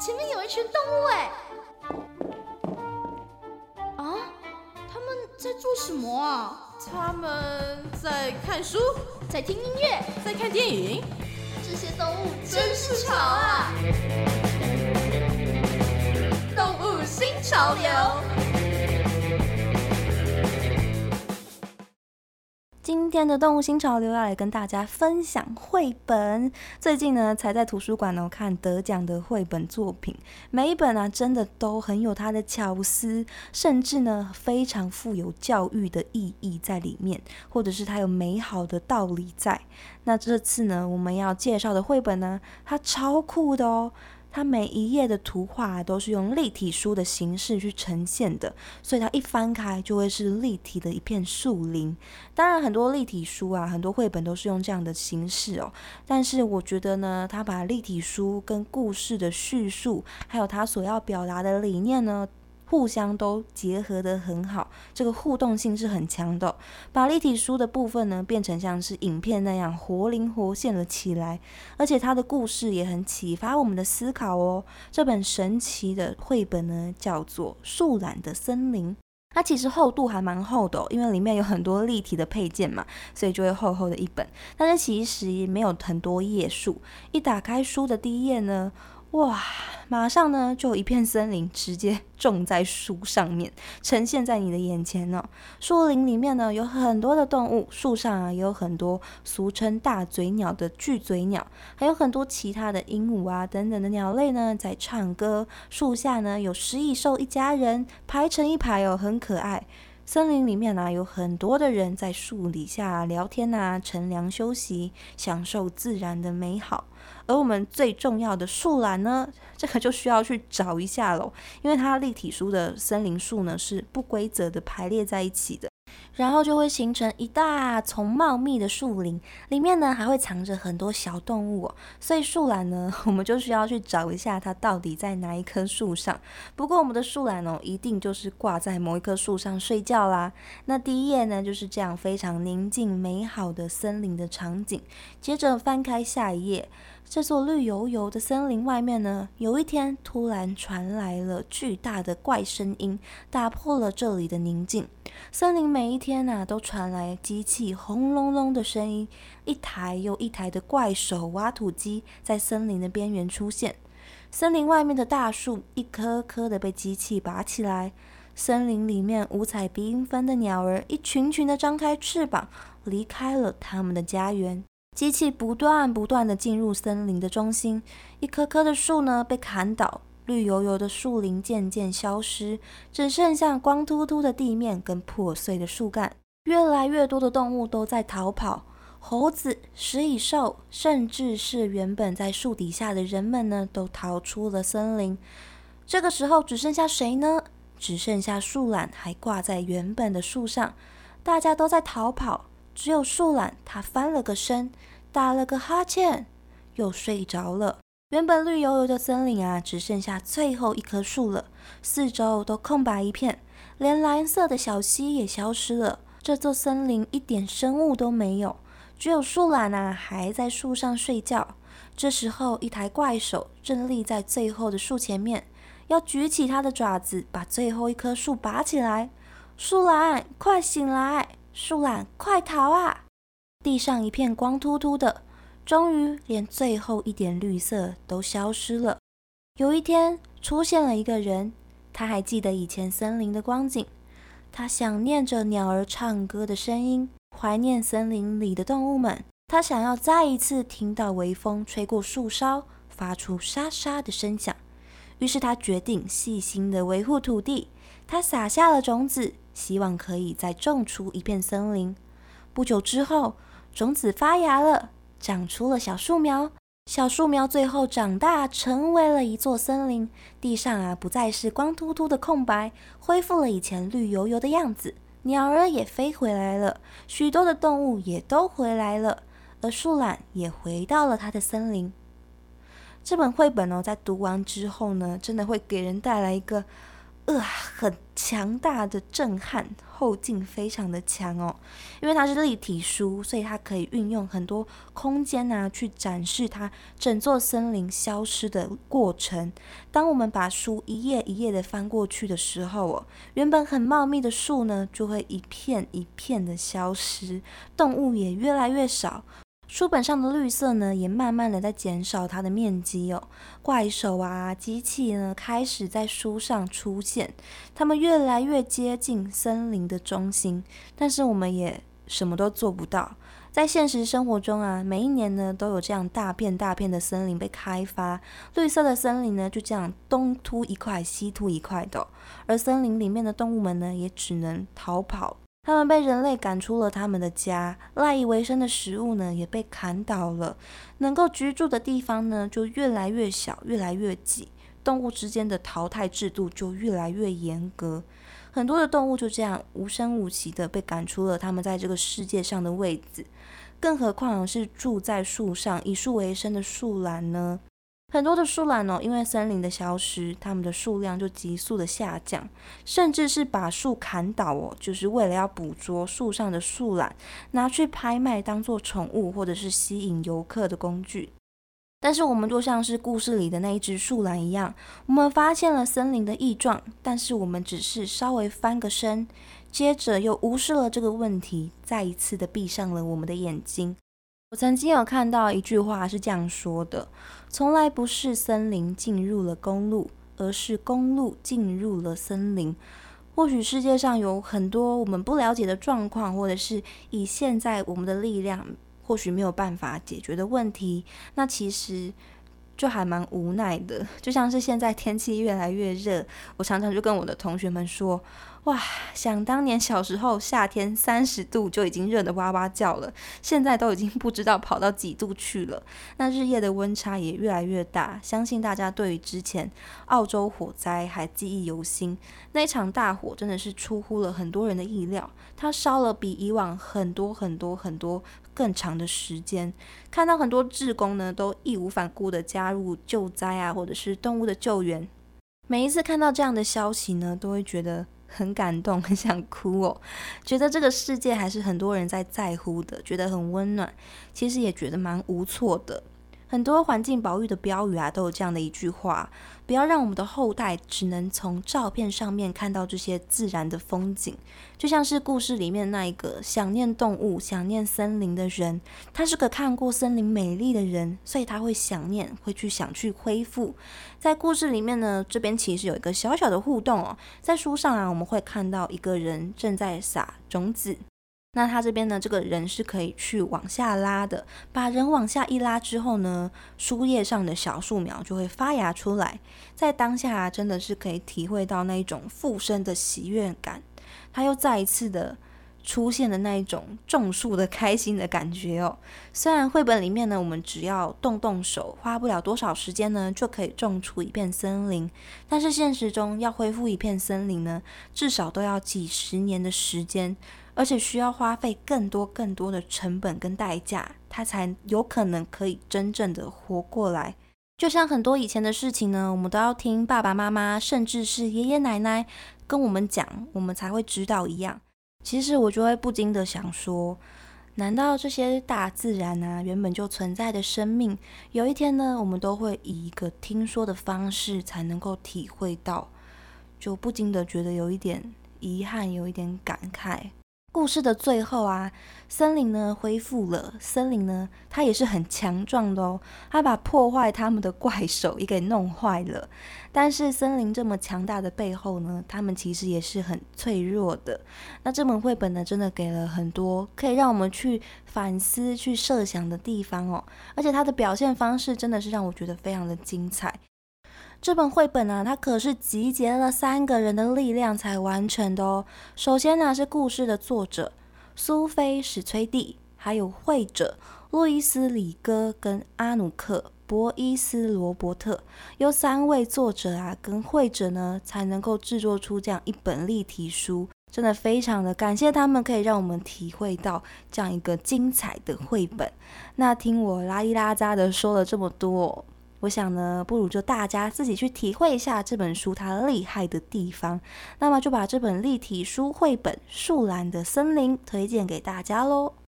前面有一群动物哎！啊，他们在做什么啊？他们在看书，在听音乐，在看电影。这些动物真是潮啊！动物新潮流。今天的动物新潮流要来跟大家分享绘本。最近呢，才在图书馆呢看得奖的绘本作品，每一本啊，真的都很有它的巧思，甚至呢，非常富有教育的意义在里面，或者是它有美好的道理在。那这次呢，我们要介绍的绘本呢，它超酷的哦。它每一页的图画都是用立体书的形式去呈现的，所以它一翻开就会是立体的一片树林。当然，很多立体书啊，很多绘本都是用这样的形式哦。但是我觉得呢，它把立体书跟故事的叙述，还有它所要表达的理念呢。互相都结合得很好，这个互动性是很强的。把立体书的部分呢，变成像是影片那样活灵活现了起来，而且它的故事也很启发我们的思考哦。这本神奇的绘本呢，叫做《树懒的森林》，它其实厚度还蛮厚的，因为里面有很多立体的配件嘛，所以就会厚厚的一本。但是其实没有很多页数，一打开书的第一页呢。哇！马上呢，就有一片森林直接 种在树上面，呈现在你的眼前呢。树林里面呢，有很多的动物，树上啊也有很多俗称大嘴鸟的巨嘴鸟，还有很多其他的鹦鹉啊等等的鸟类呢在唱歌。树下呢，有食蚁兽一家人排成一排哦，很可爱。森林里面呢，有很多的人在树底下聊天呐，乘凉休息，享受自然的美好。而我们最重要的树懒呢，这个就需要去找一下喽，因为它立体书的森林树呢是不规则的排列在一起的。然后就会形成一大丛茂密的树林，里面呢还会藏着很多小动物，所以树懒呢，我们就需要去找一下它到底在哪一棵树上。不过我们的树懒哦，一定就是挂在某一棵树上睡觉啦。那第一页呢就是这样非常宁静美好的森林的场景，接着翻开下一页。这座绿油油的森林外面呢，有一天突然传来了巨大的怪声音，打破了这里的宁静。森林每一天呐，都传来机器轰隆隆的声音，一台又一台的怪手挖土机在森林的边缘出现。森林外面的大树一棵棵的被机器拔起来，森林里面五彩缤纷的鸟儿一群群的张开翅膀，离开了他们的家园。机器不断不断的进入森林的中心，一棵棵的树呢被砍倒，绿油油的树林渐渐消失，只剩下光秃秃的地面跟破碎的树干。越来越多的动物都在逃跑，猴子、食蚁兽，甚至是原本在树底下的人们呢，都逃出了森林。这个时候只剩下谁呢？只剩下树懒还挂在原本的树上，大家都在逃跑。只有树懒，它翻了个身，打了个哈欠，又睡着了。原本绿油油的森林啊，只剩下最后一棵树了，四周都空白一片，连蓝色的小溪也消失了。这座森林一点生物都没有，只有树懒啊还在树上睡觉。这时候，一台怪手正立在最后的树前面，要举起它的爪子，把最后一棵树拔起来。树懒，快醒来！树懒，快逃啊！地上一片光秃秃的，终于连最后一点绿色都消失了。有一天，出现了一个人，他还记得以前森林的光景，他想念着鸟儿唱歌的声音，怀念森林里的动物们。他想要再一次听到微风吹过树梢，发出沙沙的声响。于是他决定细心的维护土地，他撒下了种子。希望可以再种出一片森林。不久之后，种子发芽了，长出了小树苗。小树苗最后长大，成为了一座森林。地上啊，不再是光秃秃的空白，恢复了以前绿油油的样子。鸟儿也飞回来了，许多的动物也都回来了，而树懒也回到了它的森林。这本绘本哦，在读完之后呢，真的会给人带来一个。呃，很强大的震撼，后劲非常的强哦。因为它是立体书，所以它可以运用很多空间啊，去展示它整座森林消失的过程。当我们把书一页一页的翻过去的时候哦，原本很茂密的树呢，就会一片一片的消失，动物也越来越少。书本上的绿色呢，也慢慢的在减少它的面积哦。怪兽啊，机器呢，开始在书上出现，它们越来越接近森林的中心，但是我们也什么都做不到。在现实生活中啊，每一年呢，都有这样大片大片的森林被开发，绿色的森林呢，就这样东突一块，西突一块的，而森林里面的动物们呢，也只能逃跑。他们被人类赶出了他们的家，赖以为生的食物呢也被砍倒了，能够居住的地方呢就越来越小，越来越挤，动物之间的淘汰制度就越来越严格，很多的动物就这样无声无息的被赶出了他们在这个世界上的位置，更何况是住在树上以树为生的树懒呢？很多的树懒哦，因为森林的消失，它们的数量就急速的下降，甚至是把树砍倒哦，就是为了要捕捉树上的树懒，拿去拍卖当做宠物或者是吸引游客的工具。但是我们就像是故事里的那一只树懒一样，我们发现了森林的异状，但是我们只是稍微翻个身，接着又无视了这个问题，再一次的闭上了我们的眼睛。我曾经有看到一句话是这样说的：从来不是森林进入了公路，而是公路进入了森林。或许世界上有很多我们不了解的状况，或者是以现在我们的力量，或许没有办法解决的问题，那其实就还蛮无奈的。就像是现在天气越来越热，我常常就跟我的同学们说。哇，想当年小时候夏天三十度就已经热得哇哇叫了，现在都已经不知道跑到几度去了。那日夜的温差也越来越大，相信大家对于之前澳洲火灾还记忆犹新。那一场大火真的是出乎了很多人的意料，它烧了比以往很多很多很多更长的时间。看到很多志工呢都义无反顾的加加入救灾啊，或者是动物的救援。每一次看到这样的消息呢，都会觉得。很感动，很想哭哦，觉得这个世界还是很多人在在乎的，觉得很温暖。其实也觉得蛮无措的。很多环境保育的标语啊，都有这样的一句话：不要让我们的后代只能从照片上面看到这些自然的风景。就像是故事里面那一个想念动物、想念森林的人，他是个看过森林美丽的人，所以他会想念，会去想去恢复。在故事里面呢，这边其实有一个小小的互动哦，在书上啊，我们会看到一个人正在撒种子。那他这边呢，这个人是可以去往下拉的，把人往下一拉之后呢，书页上的小树苗就会发芽出来，在当下真的是可以体会到那一种复生的喜悦感，他又再一次的出现的那一种种树的开心的感觉哦。虽然绘本里面呢，我们只要动动手，花不了多少时间呢，就可以种出一片森林，但是现实中要恢复一片森林呢，至少都要几十年的时间。而且需要花费更多更多的成本跟代价，它才有可能可以真正的活过来。就像很多以前的事情呢，我们都要听爸爸妈妈，甚至是爷爷奶奶跟我们讲，我们才会知道一样。其实我就会不禁的想说，难道这些大自然啊，原本就存在的生命，有一天呢，我们都会以一个听说的方式才能够体会到？就不禁的觉得有一点遗憾，有一点感慨。故事的最后啊，森林呢恢复了。森林呢，它也是很强壮的哦。它把破坏他们的怪兽也给弄坏了。但是森林这么强大的背后呢，他们其实也是很脆弱的。那这本绘本呢，真的给了很多可以让我们去反思、去设想的地方哦。而且它的表现方式真的是让我觉得非常的精彩。这本绘本呢，它可是集结了三个人的力量才完成的哦。首先呢，是故事的作者苏菲史崔蒂，还有绘者路易斯里戈跟阿努克博伊斯罗伯特，由三位作者啊跟绘者呢，才能够制作出这样一本立体书。真的非常的感谢他们，可以让我们体会到这样一个精彩的绘本。那听我拉里拉扎的说了这么多。我想呢，不如就大家自己去体会一下这本书它厉害的地方。那么就把这本立体书绘本《树懒的森林》推荐给大家喽。